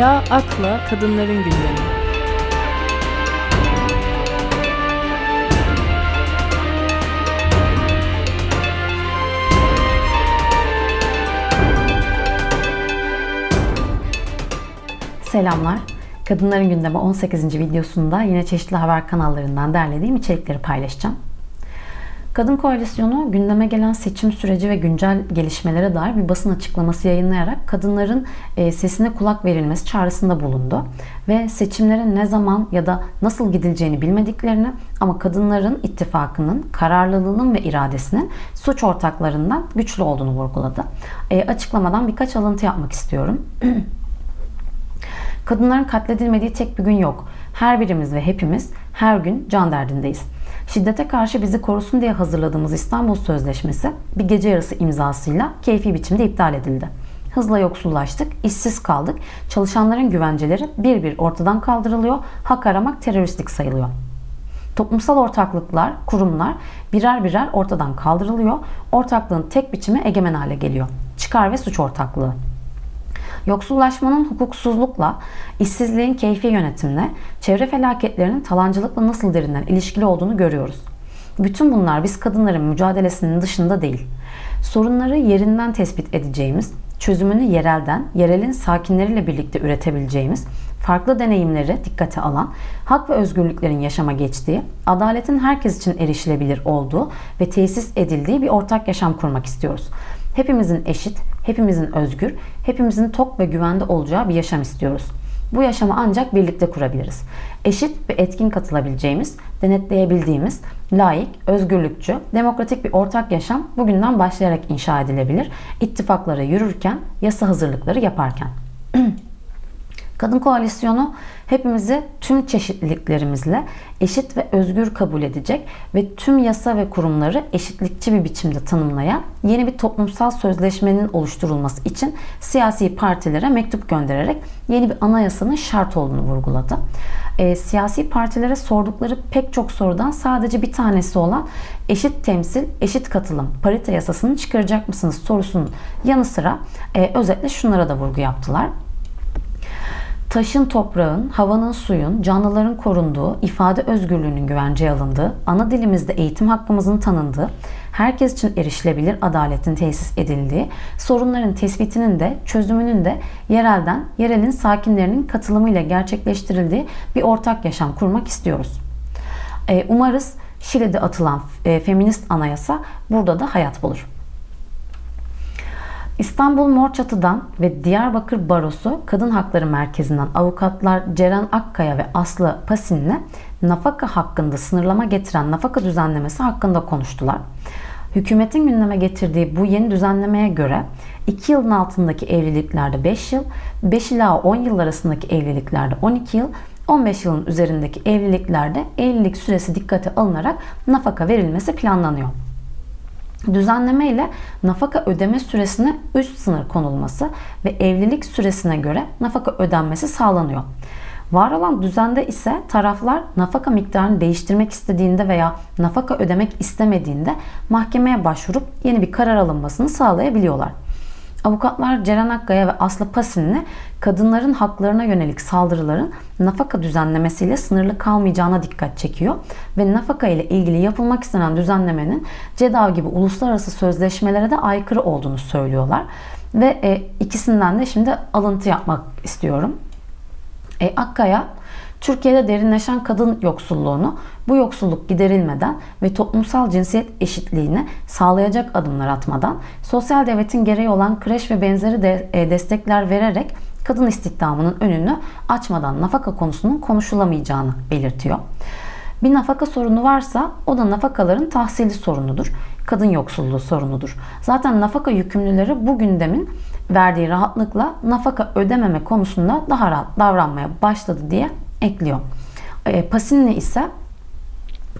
Ela Ak'la Kadınların Gündemi. Selamlar. Kadınların Gündemi 18. videosunda yine çeşitli haber kanallarından derlediğim içerikleri paylaşacağım. Kadın Koalisyonu gündeme gelen seçim süreci ve güncel gelişmelere dair bir basın açıklaması yayınlayarak kadınların e, sesine kulak verilmesi çağrısında bulundu. Ve seçimlerin ne zaman ya da nasıl gidileceğini bilmediklerini ama kadınların ittifakının, kararlılığının ve iradesinin suç ortaklarından güçlü olduğunu vurguladı. E, açıklamadan birkaç alıntı yapmak istiyorum. Kadınların katledilmediği tek bir gün yok. Her birimiz ve hepimiz her gün can derdindeyiz. Şiddete karşı bizi korusun diye hazırladığımız İstanbul Sözleşmesi bir gece yarısı imzasıyla keyfi biçimde iptal edildi. Hızla yoksullaştık, işsiz kaldık, çalışanların güvenceleri bir bir ortadan kaldırılıyor, hak aramak teröristlik sayılıyor. Toplumsal ortaklıklar, kurumlar birer birer ortadan kaldırılıyor. Ortaklığın tek biçimi egemen hale geliyor. Çıkar ve suç ortaklığı. Yoksullaşmanın hukuksuzlukla, işsizliğin keyfi yönetimle, çevre felaketlerinin talancılıkla nasıl derinden ilişkili olduğunu görüyoruz. Bütün bunlar biz kadınların mücadelesinin dışında değil. Sorunları yerinden tespit edeceğimiz, çözümünü yerelden, yerelin sakinleriyle birlikte üretebileceğimiz, farklı deneyimleri dikkate alan, hak ve özgürlüklerin yaşama geçtiği, adaletin herkes için erişilebilir olduğu ve tesis edildiği bir ortak yaşam kurmak istiyoruz. Hepimizin eşit, hepimizin özgür, hepimizin tok ve güvende olacağı bir yaşam istiyoruz. Bu yaşamı ancak birlikte kurabiliriz. Eşit ve etkin katılabileceğimiz, denetleyebildiğimiz, layık, özgürlükçü, demokratik bir ortak yaşam bugünden başlayarak inşa edilebilir. İttifaklara yürürken, yasa hazırlıkları yaparken. Kadın koalisyonu hepimizi tüm çeşitliliklerimizle eşit ve özgür kabul edecek ve tüm yasa ve kurumları eşitlikçi bir biçimde tanımlayan yeni bir toplumsal sözleşmenin oluşturulması için siyasi partilere mektup göndererek yeni bir anayasanın şart olduğunu vurguladı. E, siyasi partilere sordukları pek çok sorudan sadece bir tanesi olan eşit temsil, eşit katılım, parite yasasını çıkaracak mısınız sorusunun yanı sıra e, özetle şunlara da vurgu yaptılar taşın toprağın, havanın suyun, canlıların korunduğu, ifade özgürlüğünün güvenceye alındığı, ana dilimizde eğitim hakkımızın tanındığı, herkes için erişilebilir adaletin tesis edildiği, sorunların tespitinin de çözümünün de yerelden, yerelin sakinlerinin katılımıyla gerçekleştirildiği bir ortak yaşam kurmak istiyoruz. E, umarız Şili'de atılan e, feminist anayasa burada da hayat bulur. İstanbul Morçatı'dan ve Diyarbakır Barosu Kadın Hakları Merkezi'nden avukatlar Ceren Akkaya ve Aslı Pasin'le nafaka hakkında sınırlama getiren nafaka düzenlemesi hakkında konuştular. Hükümetin gündeme getirdiği bu yeni düzenlemeye göre 2 yılın altındaki evliliklerde 5 yıl, 5 ila 10 yıl arasındaki evliliklerde 12 yıl, 15 yılın üzerindeki evliliklerde evlilik süresi dikkate alınarak nafaka verilmesi planlanıyor. Düzenleme ile nafaka ödeme süresine üst sınır konulması ve evlilik süresine göre nafaka ödenmesi sağlanıyor. Var olan düzende ise taraflar nafaka miktarını değiştirmek istediğinde veya nafaka ödemek istemediğinde mahkemeye başvurup yeni bir karar alınmasını sağlayabiliyorlar. Avukatlar Ceren Akkaya ve Aslı Pasinli kadınların haklarına yönelik saldırıların nafaka düzenlemesiyle sınırlı kalmayacağına dikkat çekiyor ve nafaka ile ilgili yapılmak istenen düzenlemenin CEDAW gibi uluslararası sözleşmelere de aykırı olduğunu söylüyorlar. Ve e, ikisinden de şimdi alıntı yapmak istiyorum. E, Akkaya Türkiye'de derinleşen kadın yoksulluğunu bu yoksulluk giderilmeden ve toplumsal cinsiyet eşitliğini sağlayacak adımlar atmadan sosyal devletin gereği olan kreş ve benzeri de, e, destekler vererek kadın istihdamının önünü açmadan nafaka konusunun konuşulamayacağını belirtiyor. Bir nafaka sorunu varsa o da nafakaların tahsili sorunudur. Kadın yoksulluğu sorunudur. Zaten nafaka yükümlüleri bu gündemin verdiği rahatlıkla nafaka ödememe konusunda daha rahat davranmaya başladı diye ekliyor. E, Pasinli ise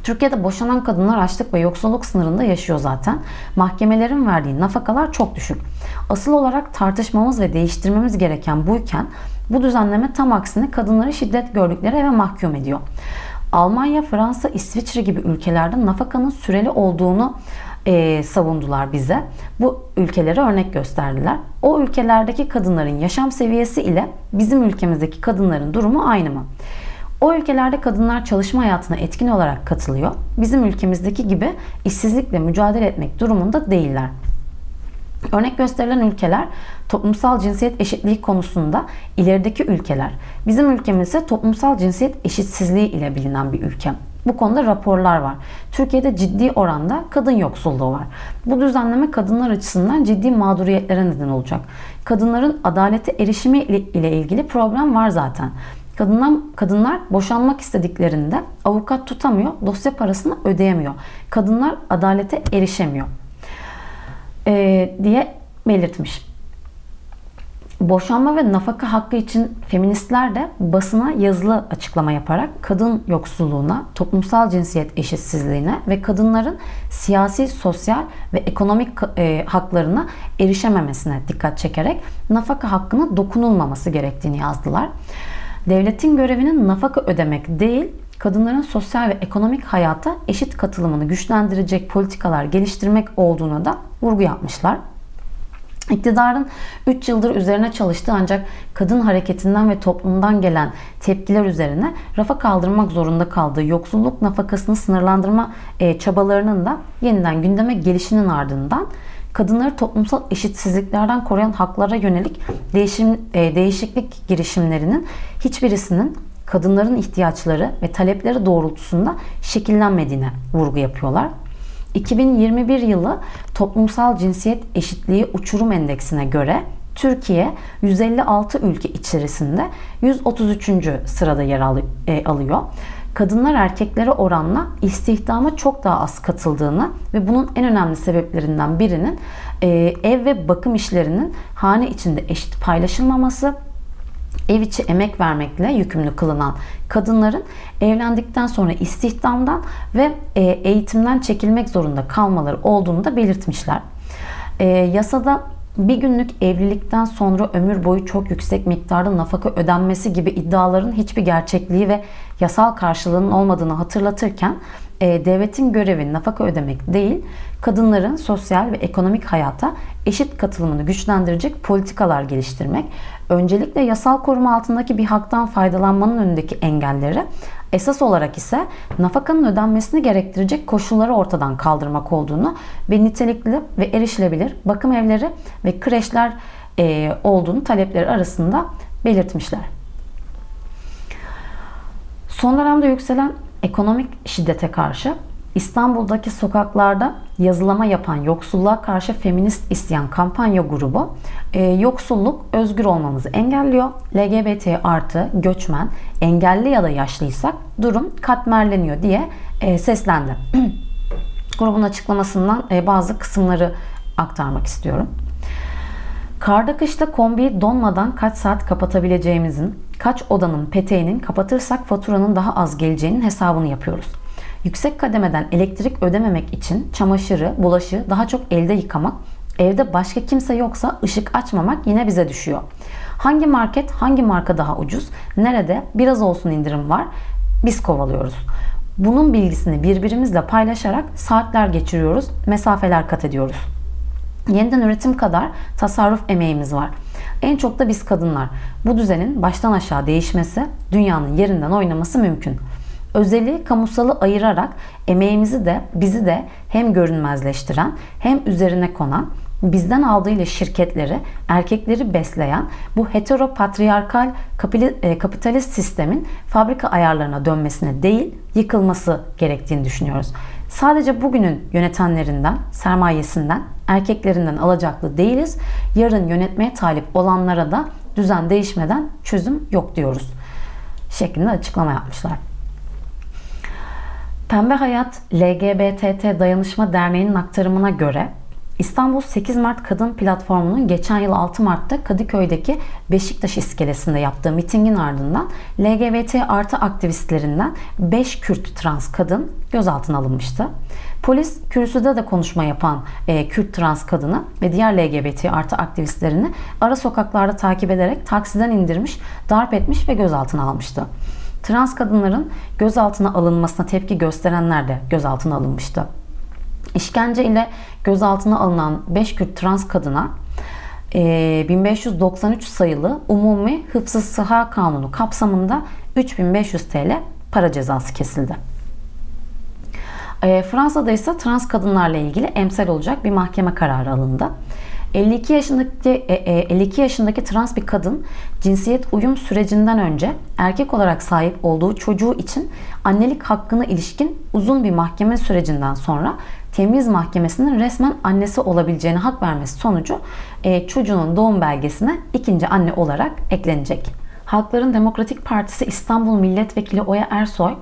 Türkiye'de boşanan kadınlar açlık ve yoksulluk sınırında yaşıyor zaten. Mahkemelerin verdiği nafakalar çok düşük. Asıl olarak tartışmamız ve değiştirmemiz gereken buyken bu düzenleme tam aksine kadınları şiddet gördükleri eve mahkum ediyor. Almanya, Fransa, İsviçre gibi ülkelerde nafakanın süreli olduğunu e, savundular bize. Bu ülkelere örnek gösterdiler. O ülkelerdeki kadınların yaşam seviyesi ile bizim ülkemizdeki kadınların durumu aynı mı? O ülkelerde kadınlar çalışma hayatına etkin olarak katılıyor. Bizim ülkemizdeki gibi işsizlikle mücadele etmek durumunda değiller. Örnek gösterilen ülkeler toplumsal cinsiyet eşitliği konusunda ilerideki ülkeler. Bizim ülkemiz ise toplumsal cinsiyet eşitsizliği ile bilinen bir ülke. Bu konuda raporlar var. Türkiye'de ciddi oranda kadın yoksulluğu var. Bu düzenleme kadınlar açısından ciddi mağduriyetlere neden olacak. Kadınların adalete erişimi ile ilgili problem var zaten. Kadınlar, kadınlar boşanmak istediklerinde avukat tutamıyor, dosya parasını ödeyemiyor. Kadınlar adalete erişemiyor e, diye belirtmiş. Boşanma ve nafaka hakkı için feministler de basına yazılı açıklama yaparak kadın yoksulluğuna, toplumsal cinsiyet eşitsizliğine ve kadınların siyasi, sosyal ve ekonomik e, haklarına erişememesine dikkat çekerek nafaka hakkına dokunulmaması gerektiğini yazdılar. Devletin görevinin nafaka ödemek değil, kadınların sosyal ve ekonomik hayata eşit katılımını güçlendirecek politikalar geliştirmek olduğuna da vurgu yapmışlar. İktidarın 3 yıldır üzerine çalıştığı ancak kadın hareketinden ve toplumdan gelen tepkiler üzerine rafa kaldırmak zorunda kaldığı yoksulluk nafakasını sınırlandırma e, çabalarının da yeniden gündeme gelişinin ardından kadınları toplumsal eşitsizliklerden koruyan haklara yönelik değişim, e, değişiklik girişimlerinin hiçbirisinin kadınların ihtiyaçları ve talepleri doğrultusunda şekillenmediğine vurgu yapıyorlar. 2021 yılı toplumsal cinsiyet eşitliği uçurum endeksine göre Türkiye 156 ülke içerisinde 133. sırada yer e, alıyor. Kadınlar erkeklere oranla istihdama çok daha az katıldığını ve bunun en önemli sebeplerinden birinin e, ev ve bakım işlerinin hane içinde eşit paylaşılmaması ev içi emek vermekle yükümlü kılınan kadınların evlendikten sonra istihdamdan ve e, eğitimden çekilmek zorunda kalmaları olduğunu da belirtmişler. E, yasada bir günlük evlilikten sonra ömür boyu çok yüksek miktarda nafaka ödenmesi gibi iddiaların hiçbir gerçekliği ve yasal karşılığının olmadığını hatırlatırken e, devletin görevi nafaka ödemek değil, kadınların sosyal ve ekonomik hayata eşit katılımını güçlendirecek politikalar geliştirmek, öncelikle yasal koruma altındaki bir haktan faydalanmanın önündeki engelleri, esas olarak ise nafakanın ödenmesini gerektirecek koşulları ortadan kaldırmak olduğunu ve nitelikli ve erişilebilir bakım evleri ve kreşler e, olduğunu talepleri arasında belirtmişler. Son dönemde yükselen ekonomik şiddete karşı İstanbul'daki sokaklarda yazılama yapan yoksulluğa karşı feminist isyan kampanya grubu e, yoksulluk özgür olmamızı engelliyor. LGBT artı göçmen, engelli ya da yaşlıysak durum katmerleniyor diye e, seslendi. Grubun açıklamasından e, bazı kısımları aktarmak istiyorum. Karda kışta kombiyi donmadan kaç saat kapatabileceğimizin, kaç odanın peteğinin kapatırsak faturanın daha az geleceğinin hesabını yapıyoruz. Yüksek kademeden elektrik ödememek için çamaşırı, bulaşığı daha çok elde yıkamak, evde başka kimse yoksa ışık açmamak yine bize düşüyor. Hangi market, hangi marka daha ucuz, nerede biraz olsun indirim var biz kovalıyoruz. Bunun bilgisini birbirimizle paylaşarak saatler geçiriyoruz, mesafeler kat ediyoruz. Yeniden üretim kadar tasarruf emeğimiz var. En çok da biz kadınlar. Bu düzenin baştan aşağı değişmesi, dünyanın yerinden oynaması mümkün. Özeli kamusalı ayırarak emeğimizi de bizi de hem görünmezleştiren hem üzerine konan bizden aldığıyla şirketleri, erkekleri besleyen bu heteropatriyarkal e, kapitalist sistemin fabrika ayarlarına dönmesine değil, yıkılması gerektiğini düşünüyoruz. Sadece bugünün yönetenlerinden, sermayesinden, erkeklerinden alacaklı değiliz. Yarın yönetmeye talip olanlara da düzen değişmeden çözüm yok diyoruz. Şeklinde açıklama yapmışlar. Pembe Hayat LGBTT Dayanışma Derneği'nin aktarımına göre İstanbul 8 Mart Kadın Platformu'nun geçen yıl 6 Mart'ta Kadıköy'deki Beşiktaş iskelesinde yaptığı mitingin ardından LGBT artı aktivistlerinden 5 Kürt trans kadın gözaltına alınmıştı. Polis kürsüde de konuşma yapan e, Kürt trans kadını ve diğer LGBT artı aktivistlerini ara sokaklarda takip ederek taksiden indirmiş, darp etmiş ve gözaltına almıştı. Trans kadınların gözaltına alınmasına tepki gösterenler de gözaltına alınmıştı. İşkence ile gözaltına alınan 5 Kürt trans kadına 1593 sayılı Umumi Hıfzı Sıha Kanunu kapsamında 3500 TL para cezası kesildi. Fransa'da ise trans kadınlarla ilgili emsal olacak bir mahkeme kararı alındı. 52 yaşındaki 52 yaşındaki trans bir kadın cinsiyet uyum sürecinden önce erkek olarak sahip olduğu çocuğu için annelik hakkına ilişkin uzun bir mahkeme sürecinden sonra temiz mahkemesinin resmen annesi olabileceğine hak vermesi sonucu e, çocuğunun doğum belgesine ikinci anne olarak eklenecek. Halkların Demokratik Partisi İstanbul Milletvekili Oya Ersoy,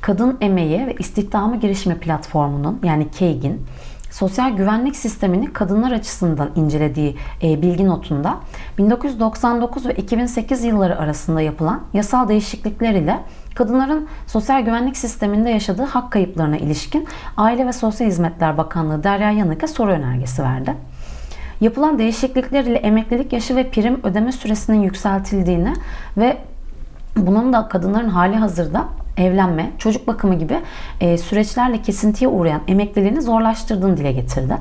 Kadın Emeği ve İstihdamı Girişimi Platformu'nun yani KEİG'in sosyal güvenlik sistemini kadınlar açısından incelediği e, bilgi notunda 1999 ve 2008 yılları arasında yapılan yasal değişiklikler ile kadınların sosyal güvenlik sisteminde yaşadığı hak kayıplarına ilişkin Aile ve Sosyal Hizmetler Bakanlığı Derya Yanık'a soru önergesi verdi. Yapılan değişiklikler ile emeklilik yaşı ve prim ödeme süresinin yükseltildiğini ve bunun da kadınların hali hazırda evlenme, çocuk bakımı gibi e, süreçlerle kesintiye uğrayan emekliliğini zorlaştırdığını dile getirdi.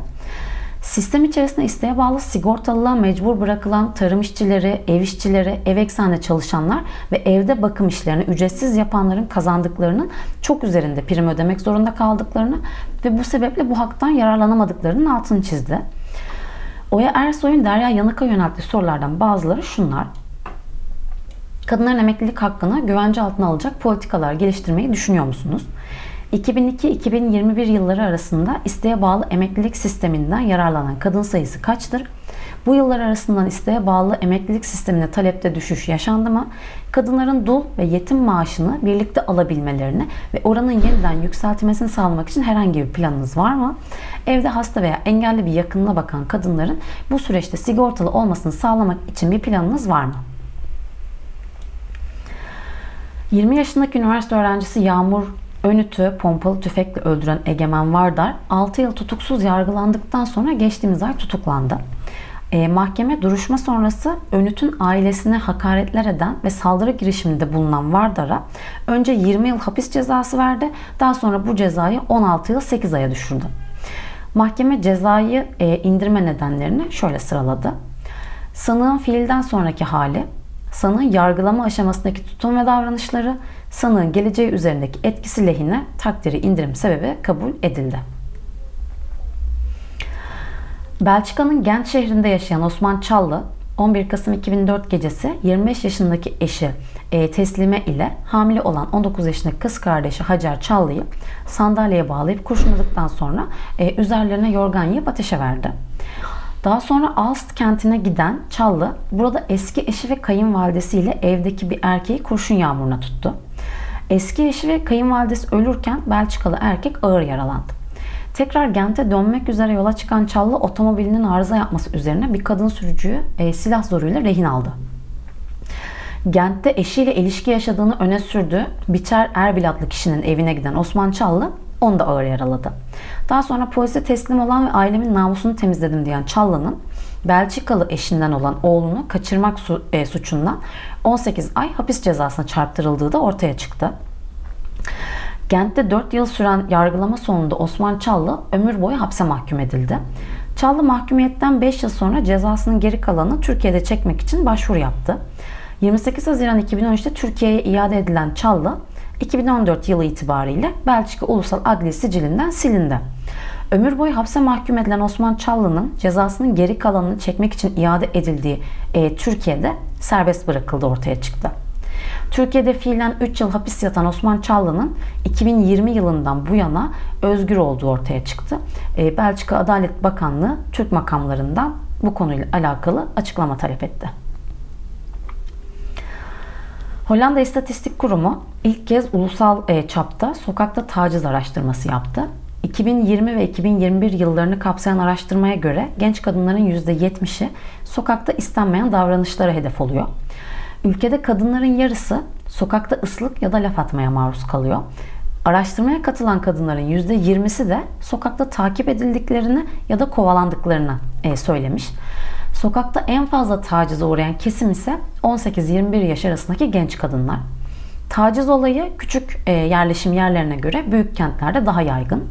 Sistem içerisinde isteğe bağlı sigortalılığa mecbur bırakılan tarım işçileri, ev işçileri, ev eksenli çalışanlar ve evde bakım işlerini ücretsiz yapanların kazandıklarının çok üzerinde prim ödemek zorunda kaldıklarını ve bu sebeple bu haktan yararlanamadıklarının altını çizdi. Oya Ersoy'un Derya Yanık'a yönelttiği sorulardan bazıları şunlar kadınların emeklilik hakkını güvence altına alacak politikalar geliştirmeyi düşünüyor musunuz? 2002-2021 yılları arasında isteğe bağlı emeklilik sisteminden yararlanan kadın sayısı kaçtır? Bu yıllar arasından isteğe bağlı emeklilik sistemine talepte düşüş yaşandı mı? Kadınların dul ve yetim maaşını birlikte alabilmelerini ve oranın yeniden yükseltilmesini sağlamak için herhangi bir planınız var mı? Evde hasta veya engelli bir yakınına bakan kadınların bu süreçte sigortalı olmasını sağlamak için bir planınız var mı? 20 yaşındaki üniversite öğrencisi Yağmur Önüt'ü pompalı tüfekle öldüren Egemen Vardar 6 yıl tutuksuz yargılandıktan sonra geçtiğimiz ay tutuklandı. E, mahkeme duruşma sonrası Önüt'ün ailesine hakaretler eden ve saldırı girişiminde bulunan Vardar'a önce 20 yıl hapis cezası verdi. Daha sonra bu cezayı 16 yıl 8 aya düşürdü. Mahkeme cezayı e, indirme nedenlerini şöyle sıraladı. Sanığın fiilden sonraki hali, sanığın yargılama aşamasındaki tutum ve davranışları, sanığın geleceği üzerindeki etkisi lehine takdiri indirim sebebi kabul edildi. Belçika'nın Gent şehrinde yaşayan Osman Çallı 11 Kasım 2004 gecesi 25 yaşındaki eşi e, Teslime ile hamile olan 19 yaşındaki kız kardeşi Hacer Çallı'yı sandalyeye bağlayıp kurşunladıktan sonra e, üzerlerine yorgan yiyip ateşe verdi. Daha sonra Alst kentine giden Çallı burada eski eşi ve kayınvalidesiyle evdeki bir erkeği kurşun yağmuruna tuttu. Eski eşi ve kayınvalidesi ölürken Belçikalı erkek ağır yaralandı. Tekrar Gent'e dönmek üzere yola çıkan Çallı otomobilinin arıza yapması üzerine bir kadın sürücüyü e, silah zoruyla rehin aldı. Gent'te eşiyle ilişki yaşadığını öne sürdü. Biçer Erbil adlı kişinin evine giden Osman Çallı onu da ağır yaraladı. Daha sonra polise teslim olan ve ailemin namusunu temizledim diyen Çallı'nın Belçikalı eşinden olan oğlunu kaçırmak su, e, suçundan 18 ay hapis cezasına çarptırıldığı da ortaya çıktı. Gent'te 4 yıl süren yargılama sonunda Osman Çallı ömür boyu hapse mahkum edildi. Çallı mahkumiyetten 5 yıl sonra cezasının geri kalanını Türkiye'de çekmek için başvuru yaptı. 28 Haziran 2013'te Türkiye'ye iade edilen Çallı 2014 yılı itibariyle Belçika Ulusal Adli Sicilinden silindi. Ömür boyu hapse mahkum edilen Osman Çallı'nın cezasının geri kalanını çekmek için iade edildiği e, Türkiye'de serbest bırakıldı ortaya çıktı. Türkiye'de fiilen 3 yıl hapis yatan Osman Çallı'nın 2020 yılından bu yana özgür olduğu ortaya çıktı. E, Belçika Adalet Bakanlığı Türk makamlarından bu konuyla alakalı açıklama talep etti. Hollanda İstatistik Kurumu ilk kez ulusal e, çapta sokakta taciz araştırması yaptı. 2020 ve 2021 yıllarını kapsayan araştırmaya göre genç kadınların %70'i sokakta istenmeyen davranışlara hedef oluyor. Ülkede kadınların yarısı sokakta ıslık ya da laf atmaya maruz kalıyor. Araştırmaya katılan kadınların %20'si de sokakta takip edildiklerini ya da kovalandıklarını e, söylemiş. Sokakta en fazla tacize uğrayan kesim ise 18-21 yaş arasındaki genç kadınlar. Taciz olayı küçük e, yerleşim yerlerine göre büyük kentlerde daha yaygın.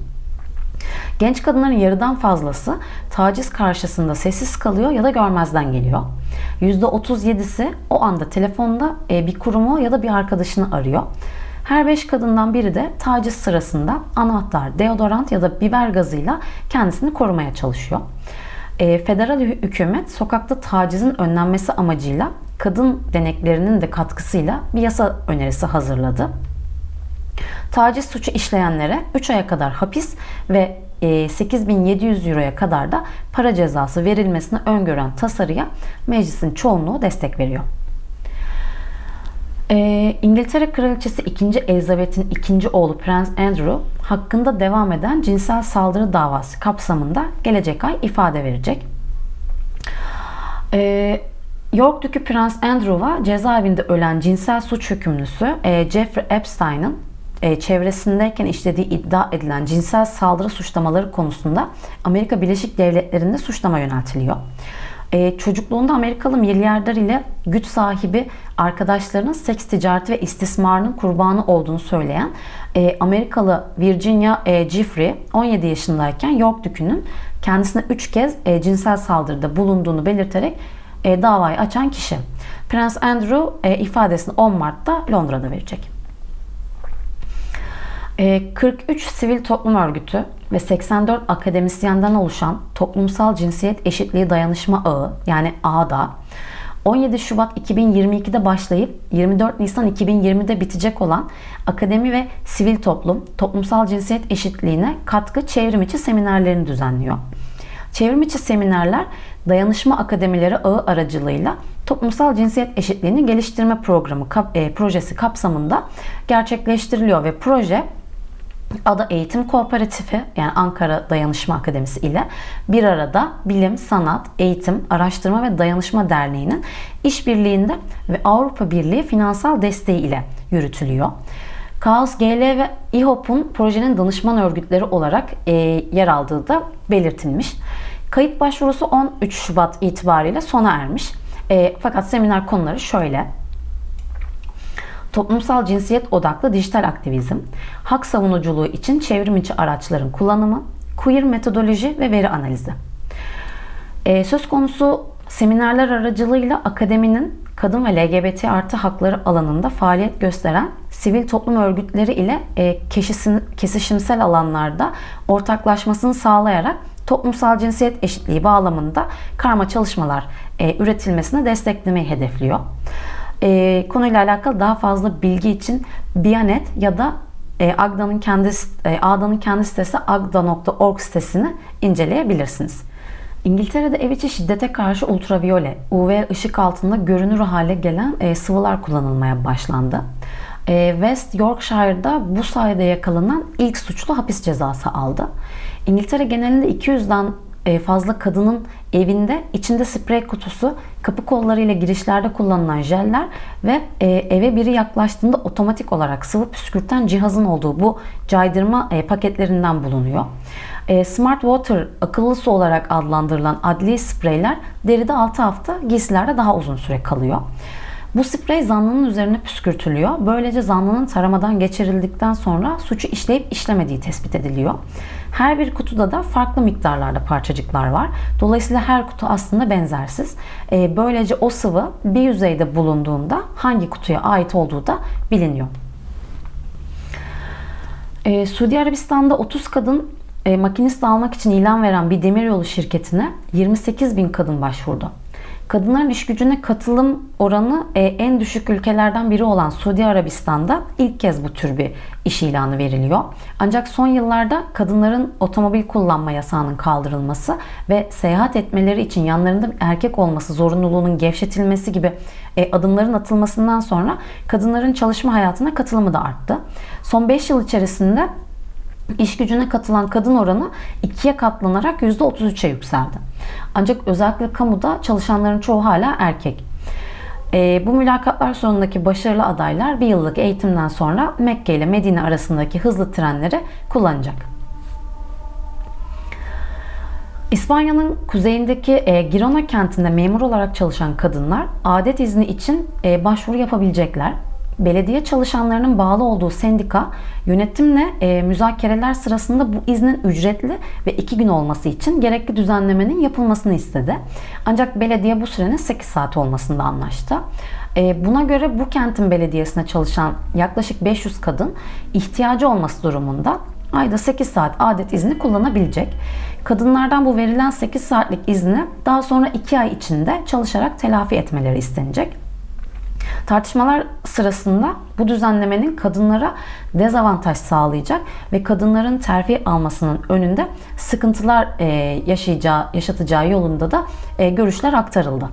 Genç kadınların yarıdan fazlası taciz karşısında sessiz kalıyor ya da görmezden geliyor. %37'si o anda telefonda e, bir kurumu ya da bir arkadaşını arıyor. Her 5 kadından biri de taciz sırasında anahtar, deodorant ya da biber gazıyla kendisini korumaya çalışıyor. E, federal hükümet sokakta tacizin önlenmesi amacıyla kadın deneklerinin de katkısıyla bir yasa önerisi hazırladı. Taciz suçu işleyenlere 3 aya kadar hapis ve 8700 e, euroya kadar da para cezası verilmesini öngören tasarıya meclisin çoğunluğu destek veriyor. Ee, İngiltere Kraliçesi 2. Elizabeth'in ikinci oğlu Prens Andrew hakkında devam eden cinsel saldırı davası kapsamında gelecek ay ifade verecek. Ee, York Dükü Prens Andrew'a cezaevinde ölen cinsel suç hükümlüsü e, Jeffrey Epstein'ın e, çevresindeyken işlediği iddia edilen cinsel saldırı suçlamaları konusunda Amerika Birleşik Devletleri'nde suçlama yöneltiliyor. E, çocukluğunda Amerikalı milyarder ile güç sahibi arkadaşlarının seks ticareti ve istismarının kurbanı olduğunu söyleyen e, Amerikalı Virginia e, Giffrey 17 yaşındayken York Dükü'nün kendisine 3 kez e, cinsel saldırıda bulunduğunu belirterek e, davayı açan kişi. Prens Andrew e, ifadesini 10 Mart'ta Londra'da verecek. 43 ee, sivil toplum örgütü ve 84 akademisyenden oluşan Toplumsal Cinsiyet Eşitliği Dayanışma Ağı yani ADA 17 Şubat 2022'de başlayıp 24 Nisan 2020'de bitecek olan akademi ve sivil toplum, toplumsal cinsiyet eşitliğine katkı çevrim içi seminerlerini düzenliyor. Çevrim içi seminerler dayanışma akademileri ağı aracılığıyla toplumsal cinsiyet eşitliğini geliştirme programı e, projesi kapsamında gerçekleştiriliyor ve proje Ada Eğitim Kooperatifi yani Ankara Dayanışma Akademisi ile bir arada Bilim, Sanat, Eğitim, Araştırma ve Dayanışma Derneği'nin işbirliğinde ve Avrupa Birliği finansal desteği ile yürütülüyor. Kaos GL ve İHOP'un projenin danışman örgütleri olarak e, yer aldığı da belirtilmiş. Kayıt başvurusu 13 Şubat itibariyle sona ermiş. E, fakat seminer konuları şöyle toplumsal cinsiyet odaklı dijital aktivizm, hak savunuculuğu için çevrim içi araçların kullanımı, queer metodoloji ve veri analizi. Ee, söz konusu seminerler aracılığıyla akademinin kadın ve LGBT artı hakları alanında faaliyet gösteren sivil toplum örgütleri ile e, keşisin, kesişimsel alanlarda ortaklaşmasını sağlayarak toplumsal cinsiyet eşitliği bağlamında karma çalışmalar e, üretilmesine desteklemeyi hedefliyor e, konuyla alakalı daha fazla bilgi için Bianet ya da e, Agda'nın kendi e, Ağda'nın kendi sitesi agda.org sitesini inceleyebilirsiniz. İngiltere'de ev içi şiddete karşı ultraviyole, UV ışık altında görünür hale gelen e, sıvılar kullanılmaya başlandı. E, West Yorkshire'da bu sayede yakalanan ilk suçlu hapis cezası aldı. İngiltere genelinde 200'den e, fazla kadının evinde içinde sprey kutusu, kapı kollarıyla girişlerde kullanılan jeller ve e, eve biri yaklaştığında otomatik olarak sıvı püskürten cihazın olduğu bu caydırma e, paketlerinden bulunuyor. Smart Water akıllı su olarak adlandırılan adli spreyler deride 6 hafta giysilerde daha uzun süre kalıyor. Bu sprey zanlının üzerine püskürtülüyor. Böylece zanlının taramadan geçirildikten sonra suçu işleyip işlemediği tespit ediliyor. Her bir kutuda da farklı miktarlarda parçacıklar var. Dolayısıyla her kutu aslında benzersiz. Ee, böylece o sıvı bir yüzeyde bulunduğunda hangi kutuya ait olduğu da biliniyor. Ee, Suudi Arabistan'da 30 kadın e, makinist almak için ilan veren bir demiryolu şirketine 28 bin kadın başvurdu. Kadınların iş gücüne katılım oranı e, en düşük ülkelerden biri olan Suudi Arabistan'da ilk kez bu tür bir iş ilanı veriliyor. Ancak son yıllarda kadınların otomobil kullanma yasağının kaldırılması ve seyahat etmeleri için yanlarında erkek olması zorunluluğunun gevşetilmesi gibi e, adımların atılmasından sonra kadınların çalışma hayatına katılımı da arttı. Son 5 yıl içerisinde iş gücüne katılan kadın oranı ikiye katlanarak %33'e yükseldi. Ancak özellikle kamuda çalışanların çoğu hala erkek. E, bu mülakatlar sonundaki başarılı adaylar bir yıllık eğitimden sonra Mekke ile Medine arasındaki hızlı trenleri kullanacak. İspanya'nın kuzeyindeki e, Girona kentinde memur olarak çalışan kadınlar adet izni için e, başvuru yapabilecekler. Belediye çalışanlarının bağlı olduğu sendika yönetimle e, müzakereler sırasında bu iznin ücretli ve iki gün olması için gerekli düzenlemenin yapılmasını istedi. Ancak belediye bu sürenin 8 saat olmasında anlaştı. E, buna göre bu kentin belediyesine çalışan yaklaşık 500 kadın ihtiyacı olması durumunda ayda 8 saat adet izni kullanabilecek. Kadınlardan bu verilen 8 saatlik izni daha sonra 2 ay içinde çalışarak telafi etmeleri istenecek. Tartışmalar sırasında bu düzenlemenin kadınlara dezavantaj sağlayacak ve kadınların terfi almasının önünde sıkıntılar e, yaşayacağı, yaşatacağı yolunda da e, görüşler aktarıldı.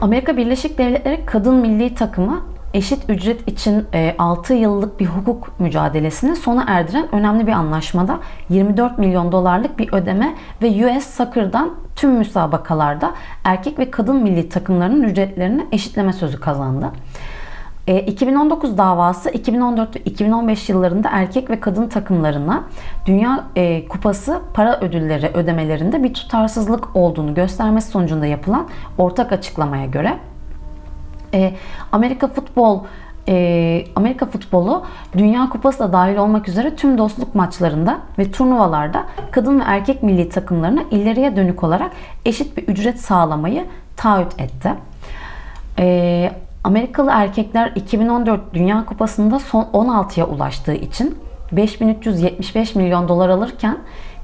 Amerika Birleşik Devletleri Kadın Milli Takımı eşit ücret için 6 e, yıllık bir hukuk mücadelesini sona erdiren önemli bir anlaşmada 24 milyon dolarlık bir ödeme ve US Soccer'dan tüm müsabakalarda erkek ve kadın milli takımlarının ücretlerini eşitleme sözü kazandı. 2019 e, davası 2014 ve 2015 yıllarında erkek ve kadın takımlarına Dünya e, Kupası para ödülleri ödemelerinde bir tutarsızlık olduğunu göstermesi sonucunda yapılan ortak açıklamaya göre e, Amerika futbol e, Amerika futbolu Dünya Kupası da dahil olmak üzere tüm dostluk maçlarında ve turnuvalarda kadın ve erkek milli takımlarına ileriye dönük olarak eşit bir ücret sağlamayı taahhüt etti. E, Amerikalı erkekler 2014 Dünya Kupası'nda son 16'ya ulaştığı için 5375 milyon dolar alırken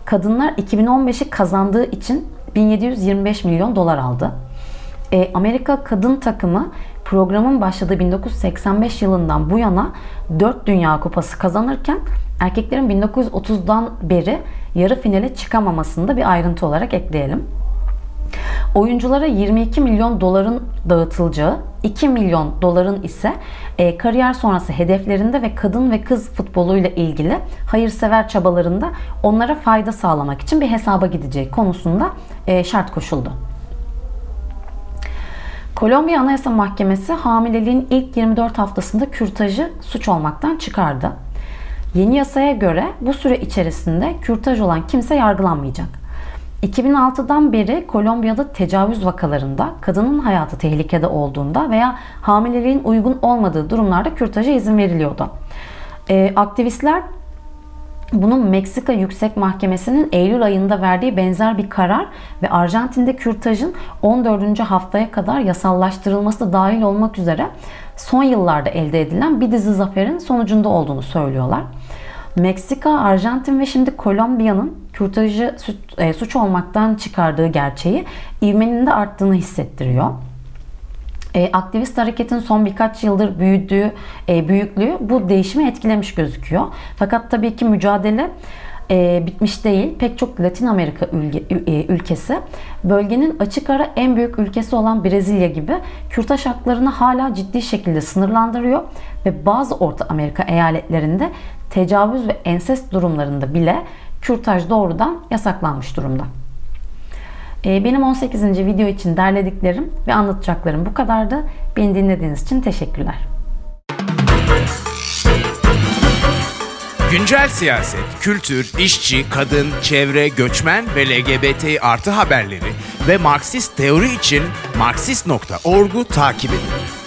kadınlar 2015'i kazandığı için 1725 milyon dolar aldı. E, Amerika kadın takımı programın başladığı 1985 yılından bu yana 4 Dünya Kupası kazanırken erkeklerin 1930'dan beri yarı finale çıkamamasını bir ayrıntı olarak ekleyelim. Oyunculara 22 milyon doların dağıtılacağı, 2 milyon doların ise e, kariyer sonrası hedeflerinde ve kadın ve kız futboluyla ilgili hayırsever çabalarında onlara fayda sağlamak için bir hesaba gideceği konusunda e, şart koşuldu. Kolombiya Anayasa Mahkemesi hamileliğin ilk 24 haftasında kürtajı suç olmaktan çıkardı. Yeni yasaya göre bu süre içerisinde kürtaj olan kimse yargılanmayacak. 2006'dan beri Kolombiya'da tecavüz vakalarında kadının hayatı tehlikede olduğunda veya hamileliğin uygun olmadığı durumlarda kürtaja izin veriliyordu. E, aktivistler bunun Meksika Yüksek Mahkemesi'nin Eylül ayında verdiği benzer bir karar ve Arjantin'de kürtajın 14. haftaya kadar yasallaştırılması da dahil olmak üzere son yıllarda elde edilen bir dizi zaferin sonucunda olduğunu söylüyorlar. Meksika, Arjantin ve şimdi Kolombiya'nın kürtajı e, suç olmaktan çıkardığı gerçeği ivmenin de arttığını hissettiriyor. E, aktivist hareketin son birkaç yıldır büyüdüğü e, büyüklüğü bu değişimi etkilemiş gözüküyor. Fakat tabii ki mücadele e, bitmiş değil. Pek çok Latin Amerika ülke, e, ülkesi bölgenin açık ara en büyük ülkesi olan Brezilya gibi kürtaj haklarını hala ciddi şekilde sınırlandırıyor ve bazı Orta Amerika eyaletlerinde tecavüz ve ensest durumlarında bile kürtaj doğrudan yasaklanmış durumda. Ee, benim 18. video için derlediklerim ve anlatacaklarım bu kadardı. Beni dinlediğiniz için teşekkürler. Güncel siyaset, kültür, işçi, kadın, çevre, göçmen ve LGBT artı haberleri ve Marksist teori için Marksist.org'u takip edin.